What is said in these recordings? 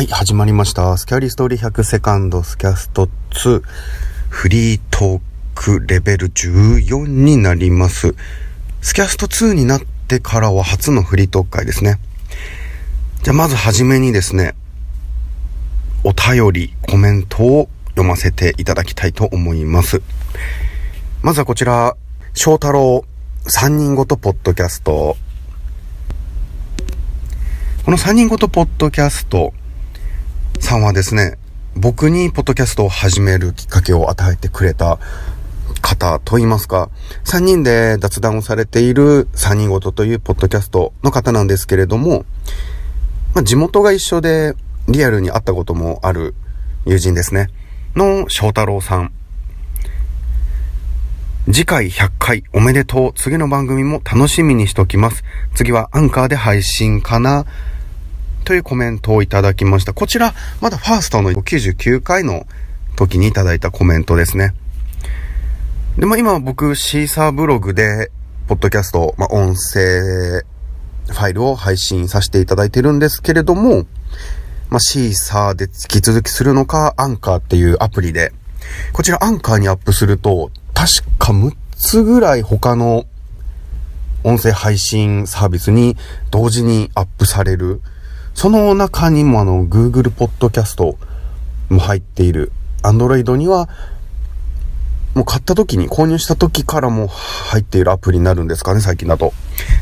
はい、始まりました。スキャリーストーリー100セカンドスキャスト2フリートークレベル14になります。スキャスト2になってからは初のフリートーク会ですね。じゃあまずはじめにですね、お便り、コメントを読ませていただきたいと思います。まずはこちら、翔太郎3人ごとポッドキャスト。この3人ごとポッドキャストさんはですね、僕にポッドキャストを始めるきっかけを与えてくれた方と言いますか、3人で雑談をされている3人ごとというポッドキャストの方なんですけれども、まあ、地元が一緒でリアルに会ったこともある友人ですね。の翔太郎さん。次回100回おめでとう。次の番組も楽しみにしておきます。次はアンカーで配信かなというコメントをいただきました。こちら、まだファーストの99回の時にいただいたコメントですね。で、まあ今僕、シーサーブログで、ポッドキャスト、まあ音声ファイルを配信させていただいてるんですけれども、まあシーサーで引き続きするのか、アンカーっていうアプリで、こちらアンカーにアップすると、確か6つぐらい他の音声配信サービスに同時にアップされる。その中にもあの、Google Podcast も入っている。Android には、もう買った時に、購入した時からも入っているアプリになるんですかね、最近だと。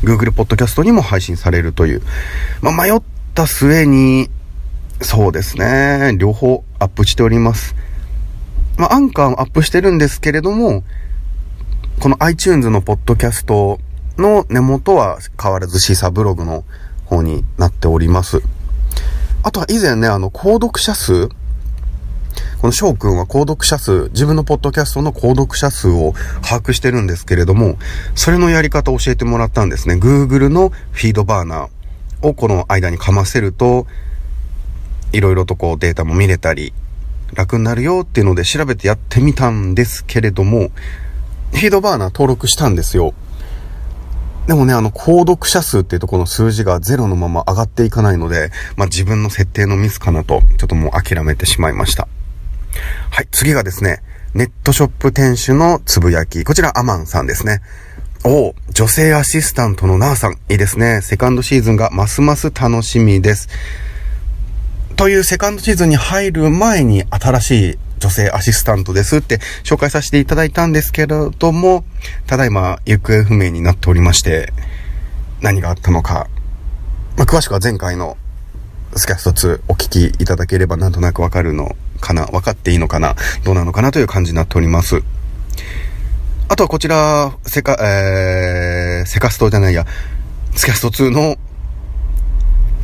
Google Podcast にも配信されるという。まあ、迷った末に、そうですね、両方アップしております。まあ、アンカーもアップしてるんですけれども、この iTunes のポッドキャストの根元は変わらずシーサーブログの方になおります。あとは以前ね、あの、購読者数この翔くんは購読者数、自分のポッドキャストの購読者数を把握してるんですけれども、それのやり方を教えてもらったんですね。Google のフィードバーナーをこの間にかませると、いろいろとこうデータも見れたり、楽になるよっていうので調べてやってみたんですけれども、フィードバーナー登録したんですよ。でもね、あの、購読者数っていうとこの数字がゼロのまま上がっていかないので、まあ、自分の設定のミスかなと、ちょっともう諦めてしまいました。はい、次がですね、ネットショップ店主のつぶやき。こちらアマンさんですね。お女性アシスタントのナーさん。いいですね。セカンドシーズンがますます楽しみです。というセカンドシーズンに入る前に新しい女性アシスタントですって紹介させていただいたんですけれども、ただいま行方不明になっておりまして、何があったのか、まあ、詳しくは前回のスキャスト2お聞きいただければなんとなくわかるのかな分かっていいのかなどうなのかなという感じになっております。あとはこちら、セカ、えー、セカストじゃないや、スキャスト2の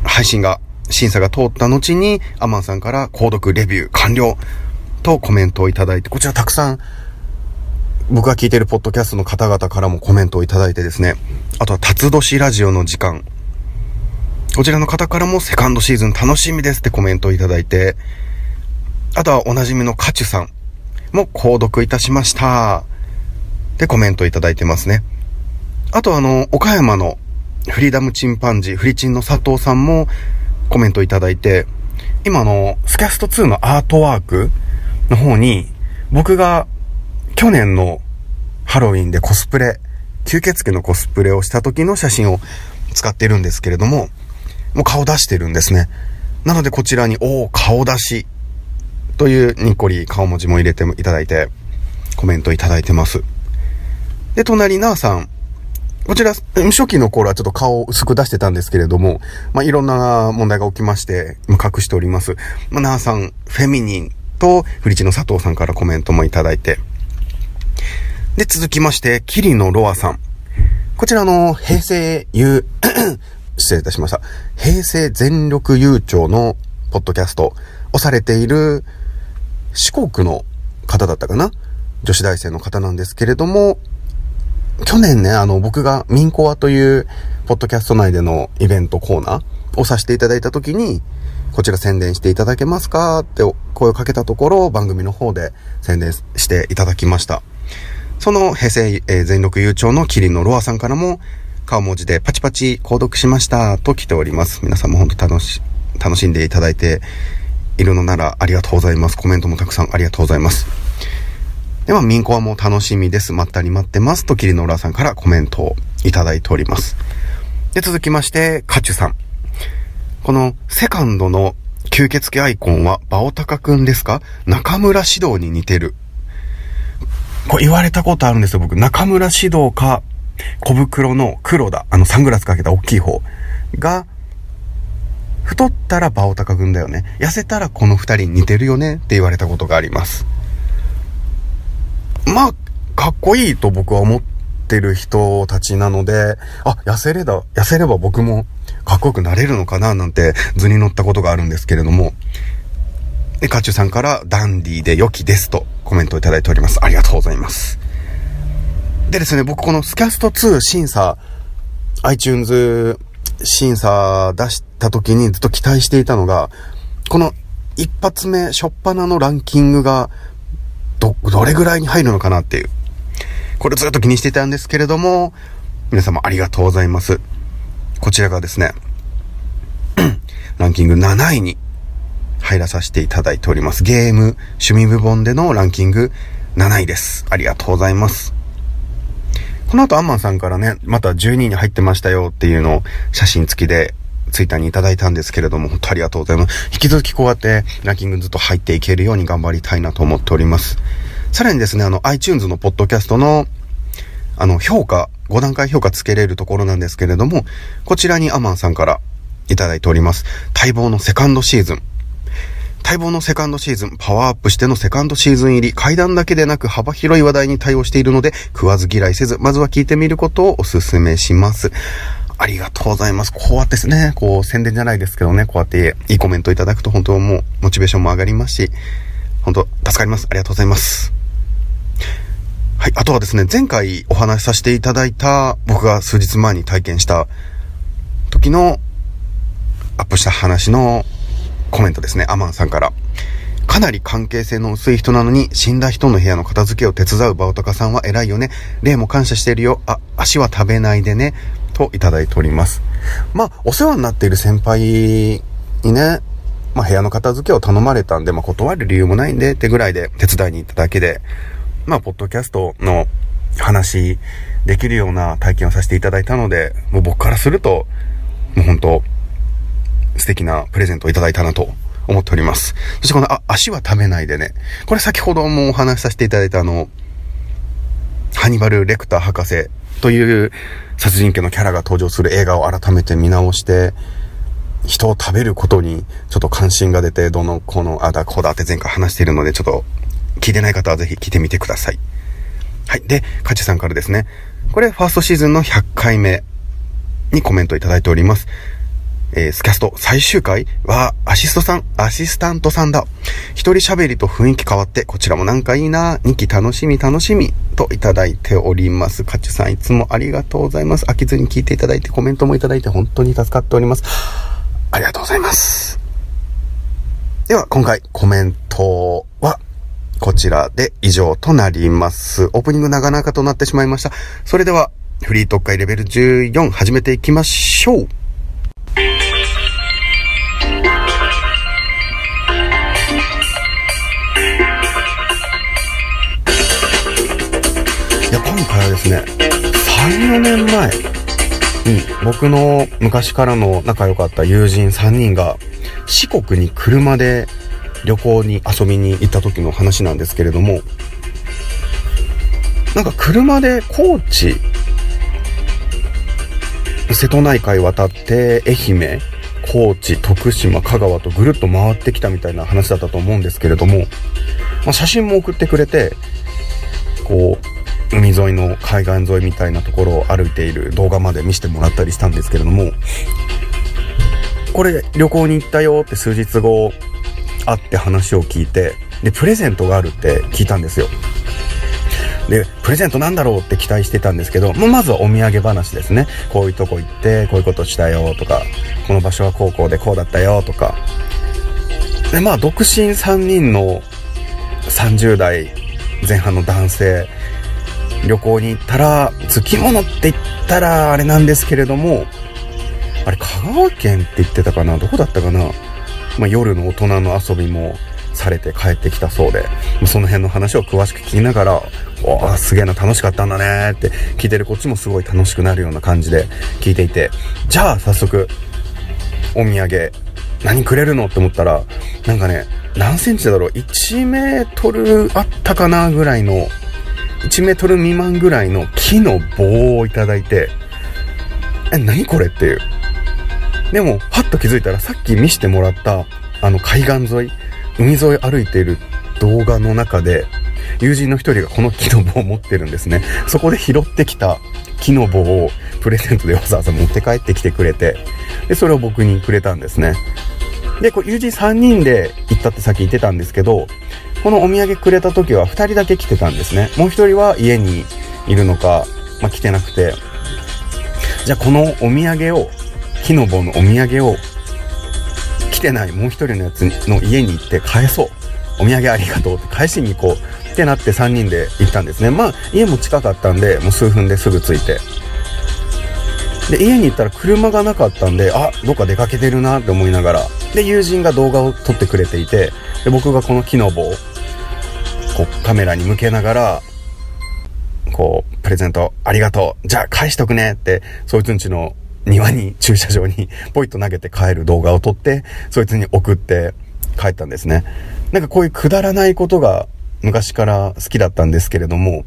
配信が、審査が通った後に、アマンさんから購読レビュー完了とコメントをいただいて、こちらたくさん、僕が聞いてるポッドキャストの方々からもコメントをいただいてですね、あとは、辰年ラジオの時間、こちらの方からもセカンドシーズン楽しみですってコメントをいただいて、あとはおなじみのカチュさんも購読いたしました。でコメントいただいてますね。あとあの、岡山のフリーダムチンパンジー、フリチンの佐藤さんもコメントいただいて、今のスキャスト2のアートワークの方に、僕が去年のハロウィンでコスプレ、吸血鬼のコスプレをした時の写真を使ってるんですけれども、もう顔出してるんですね。なのでこちらに、おー、顔出しというにっこり顔文字も入れていただいて、コメントいただいてます。で、隣、なあさん。こちら、初期の頃はちょっと顔を薄く出してたんですけれども、まあ、いろんな問題が起きまして、まあ、隠しております。まあ、なあさん、フェミニンと、フリチの佐藤さんからコメントもいただいて。で、続きまして、キリのロアさん。こちらの、平成ゆ、失礼いたしました。平成全力悠長のポッドキャストをされている四国の方だったかな？女子大生の方なんですけれども、去年ね、あの、僕がミンコアという、ポッドキャスト内でのイベントコーナーをさせていただいたときに、こちら宣伝していただけますか？って声をかけたところ、番組の方で宣伝していただきました。その平成、えー全力悠長のキリンのロアさんからも、顔文字でパチパチ購読しましたと来ております。皆さんも本当楽し、楽しんでいただいているのならありがとうございます。コメントもたくさんありがとうございます。では、民コはもう楽しみです。まったり待ってます。と、桐野浦さんからコメントをいただいております。で、続きまして、カチュさん。この、セカンドの吸血鬼アイコンは、バオタカくんですか？中村指導に似てる。こう言われたことあるんですよ、僕。中村指導か、小袋の黒だ。あの、サングラスかけた大きい方が、太ったらバオタカくんだよね。痩せたらこの二人似てるよねって言われたことがあります。まあ、かっこいいと僕は思ってる人たちなので、あ、痩せれだ、痩せれば僕もかっこよくなれるのかななんて図に乗ったことがあるんですけれども、で、カチュさんからダンディーで良きですとコメントをいただいております。ありがとうございます。でですね、僕このスキャスト2審査、iTunes 審査出した時にずっと期待していたのが、この一発目、初っ端のランキングがど、どれぐらいに入るのかなっていう。これずっと気にしていたんですけれども、皆様ありがとうございます。こちらがですね、ランキング7位に入らさせていただいております。ゲーム趣味部門でのランキング7位です。ありがとうございます。この後アンマンさんからね、また12位に入ってましたよっていうのを写真付きでツイッターにいただいたんですけれども、本当ありがとうございます。引き続きこうやってランキングずっと入っていけるように頑張りたいなと思っております。さらにですね、あの iTunes のポッドキャストのあの評価、5段階評価つけれるところなんですけれども、こちらにアマンさんからいただいております。待望のセカンドシーズン。待望のセカンドシーズン、パワーアップしてのセカンドシーズン入り、階段だけでなく幅広い話題に対応しているので、食わず嫌いせず、まずは聞いてみることをお勧めします。ありがとうございます。こうやってですね、こう宣伝じゃないですけどね、こうやっていいコメントいただくと本当はもうモチベーションも上がりますし、本当助かります。ありがとうございます。はい。あとはですね、前回お話しさせていただいた僕が数日前に体験した時のアップした話のコメントですね。アマンさんから。かなり関係性の薄い人なのに、死んだ人の部屋の片付けを手伝うバオタカさんは偉いよね。例も感謝してるよ。あ、足は食べないでね。といただいております。まあ、お世話になっている先輩にね、まあ、部屋の片付けを頼まれたんで、まあ、断る理由もないんで、ってぐらいで手伝いに行っただけで、まあ、ポッドキャストの話できるような体験をさせていただいたので、もう僕からすると、もう本当、素敵なプレゼントをいただいたなと思っております。そしてこの、あ、足は食べないでね。これ先ほどもお話しさせていただいたあの、ハニバル・レクター博士という殺人鬼のキャラが登場する映画を改めて見直して、人を食べることにちょっと関心が出て、どの、この、あだ、こうだって前回話しているので、ちょっと聞いてない方はぜひ聞いてみてください。はい。で、カチさんからですね。これ、ファーストシーズンの100回目にコメントいただいております。えー、スキャスト最終回はアシストさん、アシスタントさんだ。一人喋りと雰囲気変わって、こちらもなんかいいな。2期楽しみ楽しみ。といただいております。カチュさんいつもありがとうございます。飽きずに聞いていただいてコメントもいただいて本当に助かっております。ありがとうございます。では、今回コメントはこちらで以上となります。オープニング長々となってしまいました。それでは、フリー特会レベル14始めていきましょう。今回はですね、3、4年前に僕の昔からの仲良かった友人3人が四国に車で旅行に遊びに行った時の話なんですけれども、なんか車で高知、瀬戸内海渡って愛媛、高知、徳島、香川とぐるっと回ってきたみたいな話だったと思うんですけれども、まあ、写真も送ってくれて、こう、海沿いの海岸沿いみたいなところを歩いている動画まで見せてもらったりしたんですけれども、これ旅行に行ったよって数日後会って話を聞いて、で、プレゼントがあるって聞いたんですよ。で、プレゼントなんだろうって期待してたんですけど、まずはお土産話ですね。こういうとこ行って、こういうことしたよとか、この場所は高校でこうだったよとか。で、まあ、独身3人の30代前半の男性旅行に行ったら、付き物って言ったらあれなんですけれども、あれ、香川県って言ってたかな？どこだったかな？まあ、夜の大人の遊びもされて帰ってきたそうで、その辺の話を詳しく聞きながら、おー、すげえな、楽しかったんだねって聞いてるこっちもすごい楽しくなるような感じで聞いていて、じゃあ早速、お土産、何くれるのって思ったら、なんかね、何センチだろう ?1 メートルあったかなぐらいの、1メートル未満ぐらいの木の棒をいただいて、え、何これっていう。でも、パッと気づいたら、さっき見せてもらった、あの海岸沿い、海沿い歩いている動画の中で、友人の一人がこの木の棒を持ってるんですね。そこで拾ってきた木の棒をプレゼントでわざわざ持って帰ってきてくれて、で、それを僕にくれたんですね。で、こう友人3人で行ったってさっき言ってたんですけど、このお土産くれた時は2人だけ来てたんですね。もう1人は家にいるのか、まあ、来てなくて、じゃあこのお土産を、木の棒のお土産を、来てないもう1人のやつの家に行って返そう。お土産ありがとうって返しに行こうってなって3人で行ったんですね。まあ家も近かったんで、もう数分ですぐ着いて。で、家に行ったら車がなかったんで、あ、どっか出かけてるなって思いながら、で、友人が動画を撮ってくれていて、で、僕がこの木の棒を、こう、カメラに向けながら、こう、プレゼントありがとう。じゃあ返しとくねって、そいつんちの庭に、駐車場にポイッと投げて帰る動画を撮って、そいつに送って帰ったんですね。なんかこういうくだらないことが昔から好きだったんですけれども、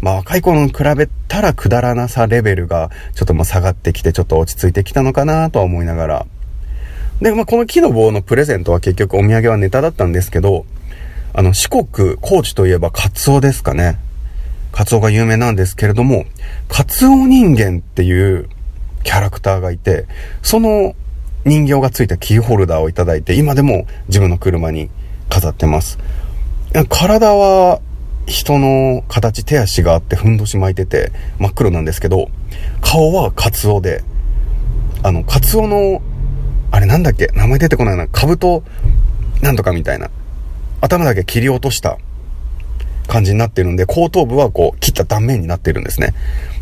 まあ若い頃に比べたらくだらなさレベルがちょっともう下がってきてちょっと落ち着いてきたのかなとは思いながら。で、まあこの木の棒のプレゼントは結局お土産はネタだったんですけど、あの四国、高知といえばカツオですかね。カツオが有名なんですけれども、カツオ人間っていうキャラクターがいて、その人形がついたキーホルダーをいただいて、今でも自分の車に飾ってます。体は人の形、手足があってふんどし巻いてて真っ黒なんですけど、顔はカツオで、あの、カツオの、あれなんだっけ名前出てこないな。兜、なんとかみたいな。頭だけ切り落とした感じになってるんで、後頭部はこう切った断面になってるんですね。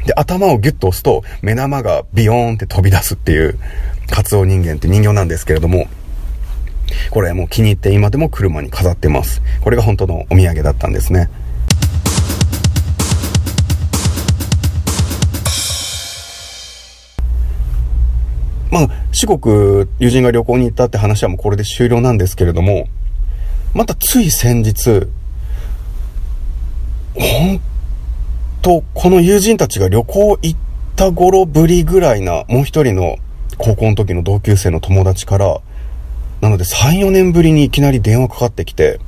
で、頭をギュッと押すと、目玉がビヨーンって飛び出すっていう、カツオ人間って人形なんですけれども、これもう気に入って今でも車に飾ってます。これが本当のお土産だったんですね。まあ、四国、友人が旅行に行ったって話はもうこれで終了なんですけれども、またつい先日、本当この友人たちが旅行行った頃ぶりぐらいな、もう一人の高校の時の同級生の友達から、なので3、4年ぶりにいきなり電話かかってきて、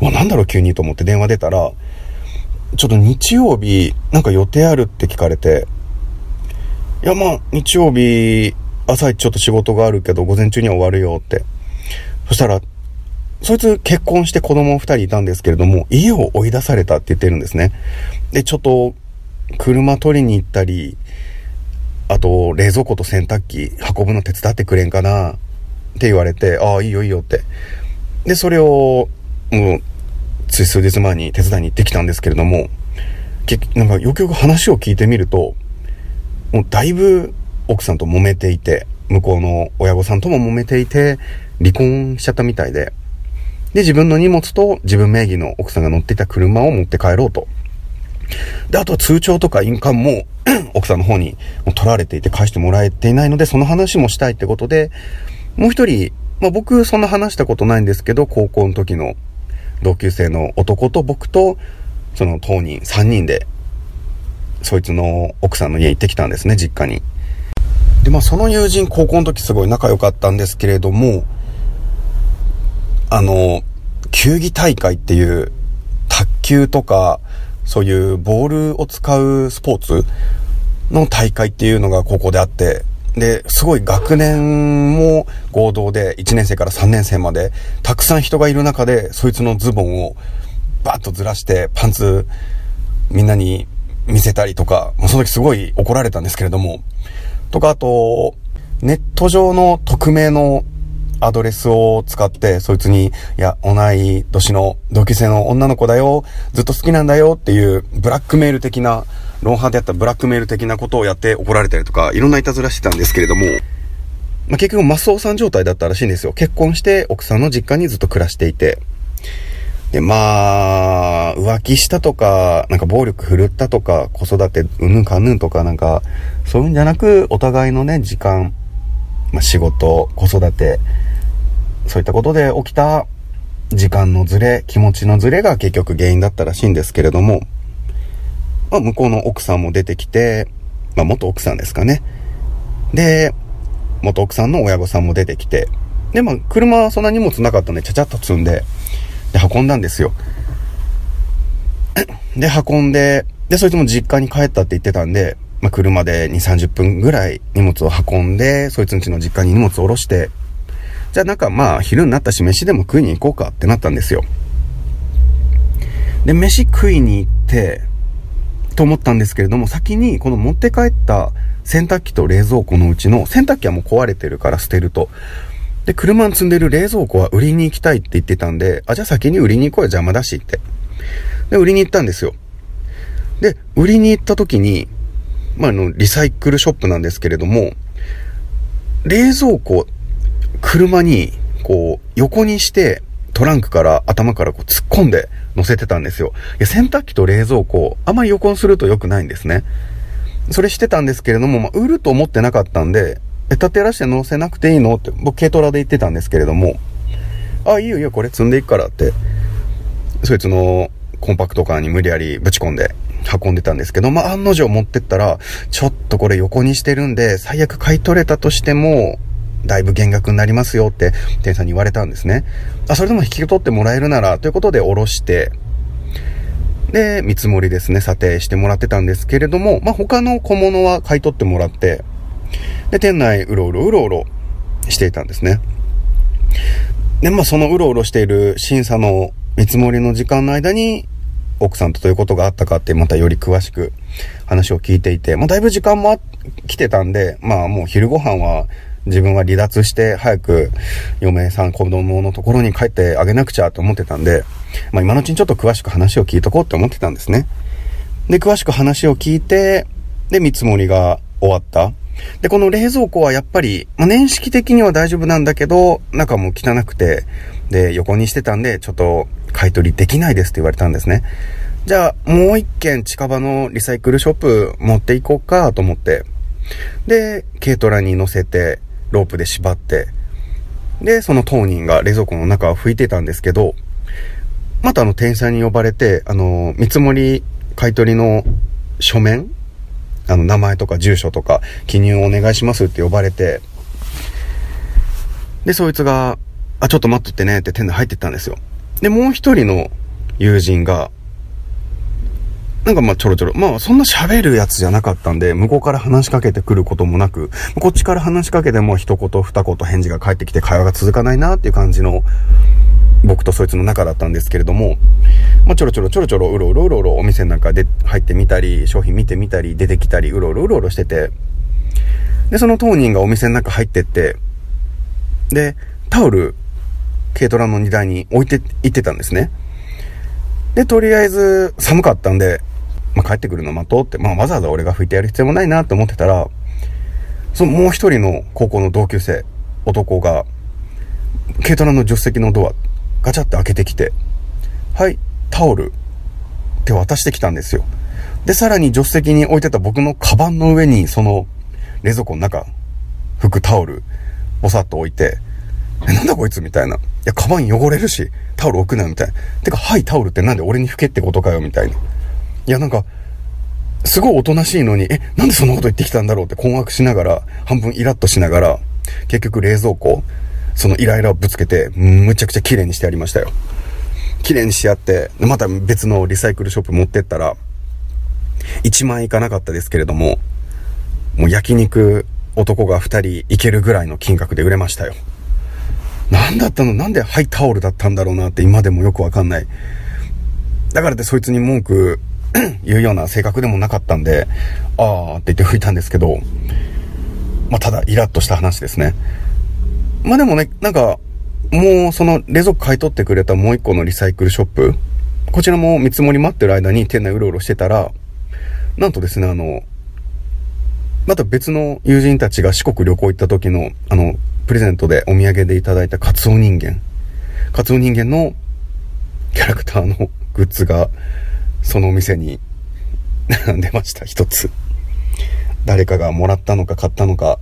わ、なんだろう急にと思って電話出たら、ちょっと日曜日、なんか予定あるって聞かれて、いや、まあ、日曜日、朝一ちょっと仕事があるけど、午前中には終わるよって。そしたら、そいつ結婚して子供二人いたんですけれども、家を追い出されたって言ってるんですね。で、ちょっと、車取りに行ったり、あと、冷蔵庫と洗濯機運ぶの手伝ってくれんかなって言われて、ああ、いいよいいよって。で、それを、もう、つい数日前に手伝いに行ってきたんですけれども、結なんかよくよく話を聞いてみると、もうだいぶ奥さんと揉めていて、向こうの親御さんとも揉めていて、離婚しちゃったみたいで、で、自分の荷物と自分名義の奥さんが乗っていた車を持って帰ろうと。で、あとは通帳とか印鑑も 奥さんの方に取られていて返してもらえていないので、その話もしたいってことで、もう一人、まあ僕そんな話したことないんですけど、高校の時の同級生の男と僕と、その当人3人で、そいつの奥さんの家行ってきたんですね、実家に。で、まあその友人高校の時すごい仲良かったんですけれども、あの、球技大会っていう卓球とか、そういうボールを使うスポーツの大会っていうのが高校であって、で、すごい学年も合同で1年生から3年生までたくさん人がいる中でそいつのズボンをバッとずらしてパンツみんなに見せたりとか、その時すごい怒られたんですけれども、とかあと、ネット上の匿名のアドレスを使って、そいつに、いや、同い年の同級生の女の子だよ、ずっと好きなんだよっていう、ブラックメール的な、ロンハーであったブラックメール的なことをやって怒られたりとか、いろんないたずらしてたんですけれども、まあ、結局、マスオさん状態だったらしいんですよ。結婚して奥さんの実家にずっと暮らしていて。で、まあ、浮気したとか、なんか暴力振るったとか、子育てうんぬんかんぬんとか、なんか、そういうんじゃなく、お互いのね、時間、まあ、仕事、子育て、そういったことで起きた時間のずれ、気持ちのずれが結局原因だったらしいんですけれども、まあ、向こうの奥さんも出てきて、まあ、元奥さんですかね。で、元奥さんの親御さんも出てきて、で、まあ、車はそんな荷物なかったんで、ちゃちゃっと積んで、で、運んだんですよ。で、運んで、で、そいつも実家に帰ったって言ってたんで、まあ、車で2、30分ぐらい荷物を運んで、そいつんちの実家に荷物を下ろして、じゃあなんかまあ、昼になったし飯でも食いに行こうかってなったんですよ。で、飯食いに行って、と思ったんですけれども、先にこの持って帰った洗濯機と冷蔵庫のうちの洗濯機はもう壊れてるから捨てると。で、車に積んでる冷蔵庫は売りに行きたいって言ってたんで、あ、じゃあ先に売りに行こうよ邪魔だしって。で、売りに行ったんですよ。で、売りに行った時に、まあ、あの、リサイクルショップなんですけれども、冷蔵庫、車に、こう、横にして、トランクから頭からこう突っ込んで乗せてたんですよ。いや、洗濯機と冷蔵庫、あまり横にすると良くないんですね。それしてたんですけれども、まあ、売ると思ってなかったんで、え、立てらして乗せなくていいのって、僕軽トラで言ってたんですけれども、あ、いいよいいよ、これ積んでいくからって、そいつのコンパクトカーに無理やりぶち込んで運んでたんですけど、まあ、案の定持ってったら、ちょっとこれ横にしてるんで、最悪買い取れたとしても、だいぶ減額になりますよって店員さんに言われたんですね。あ、それでも引き取ってもらえるなら、ということでおろして、で、見積もりですね、査定してもらってたんですけれども、まあ、他の小物は買い取ってもらって、で、店内うろうろうろうろしていたんですね。で、まあそのうろうろしている審査の見積もりの時間の間に、奥さんとどういうことがあったかってまたより詳しく話を聞いていて、まあだいぶ時間も来てたんで、まあもう昼ご飯は自分は離脱して早く嫁さん子供のところに帰ってあげなくちゃと思ってたんで、まあ今のうちにちょっと詳しく話を聞いとこうって思ってたんですね。で、詳しく話を聞いて、で、見積もりが終わった。で、この冷蔵庫はやっぱり、まあ、年式的には大丈夫なんだけど、中も汚くて、で、横にしてたんで、ちょっと買い取りできないですって言われたんですね。じゃあ、もう一軒近場のリサイクルショップ持っていこうかと思って、で、軽トラに乗せて、ロープで縛って、で、その当人が冷蔵庫の中を拭いてたんですけど、またあの店員さんに呼ばれて、あの、見積もり買い取りの書面あの、名前とか住所とか記入をお願いしますって呼ばれて、で、そいつが、あ、ちょっと待っとってねって店内入ってったんですよ。で、もう一人の友人が、なんかまあちょろちょろ、まあそんな喋るやつじゃなかったんで、向こうから話しかけてくることもなく、こっちから話しかけても一言二言返事が返ってきて会話が続かないなっていう感じの僕とそいつの仲だったんですけれども、まあ、ちょろちょろちょろちょろうろうろうろうろお店の中で入ってみたり、商品見てみたり、出てきたり、うろうろうろうろしてて、で、その当人がお店の中入ってって、で、タオル、軽トラの荷台に置いて行ってたんですね。で、とりあえず寒かったんで、まあ、帰ってくるの待とうって、まあ、わざわざ俺が拭いてやる必要もないなって思ってたら、そのもう一人の高校の同級生、男が、軽トラの助手席のドア、ガチャって開けてきて、はい、タオルって渡してきたんですよ。で、さらに助手席に置いてた僕のカバンの上に、その冷蔵庫の中、拭くタオル、ぼさっと置いて、え、なんだこいつ？みたいな。いや、カバン汚れるし、タオル置くなよ、みたいな。てか、はい、タオルってなんで俺に拭けってことかよ、みたいな。いや、なんか、すごいおとなしいのに、え、なんでそんなこと言ってきたんだろう？って困惑しながら、半分イラッとしながら、結局冷蔵庫、そのイライラをぶつけて、むちゃくちゃ綺麗にしてやりましたよ。綺麗にしてやって、また別のリサイクルショップ持ってったら、1万円いかなかったですけれども、もう焼肉男が2人いけるぐらいの金額で売れましたよ。何だったの？なんでハイタオルだったんだろうなって今でもよくわかんない。だからってそいつに文句 言うような性格でもなかったんで、あーって言って吹いたんですけど、まあ、ただイラッとした話ですね。まあでもね、なんか、もうその冷蔵庫買い取ってくれたもう一個のリサイクルショップ、こちらも見積もり待ってる間に店内うろうろしてたら、なんとですね、あの、また別の友人たちが四国旅行行った時の、あの、プレゼントでお土産でいただいたカツオ人間。カツオ人間のキャラクターのグッズが、そのお店に並んでました、一つ。誰かがもらったのか買ったのか、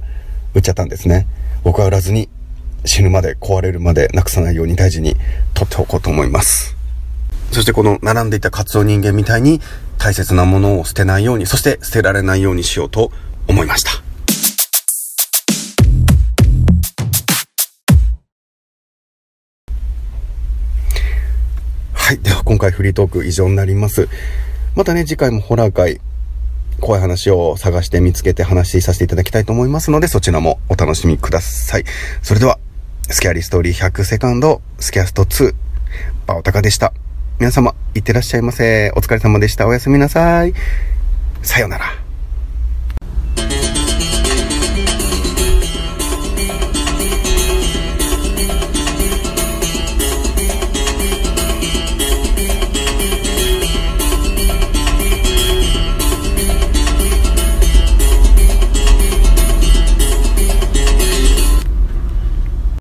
売っちゃったんですね。僕は売らずに、死ぬまで壊れるまでなくさないように大事に取っておこうと思います。そしてこの並んでいたカツオ人間みたいに大切なものを捨てないように、そして捨てられないようにしようと思いました。はい。では今回フリートーク以上になります。またね、次回もホラー会、怖い話を探して見つけて話しさせていただきたいと思いますので、そちらもお楽しみください。それでは、スキャリストーリー100セカンド、スキャスト2、バオタカでした。皆様、いってらっしゃいませ。お疲れ様でした。おやすみなさい。さようなら。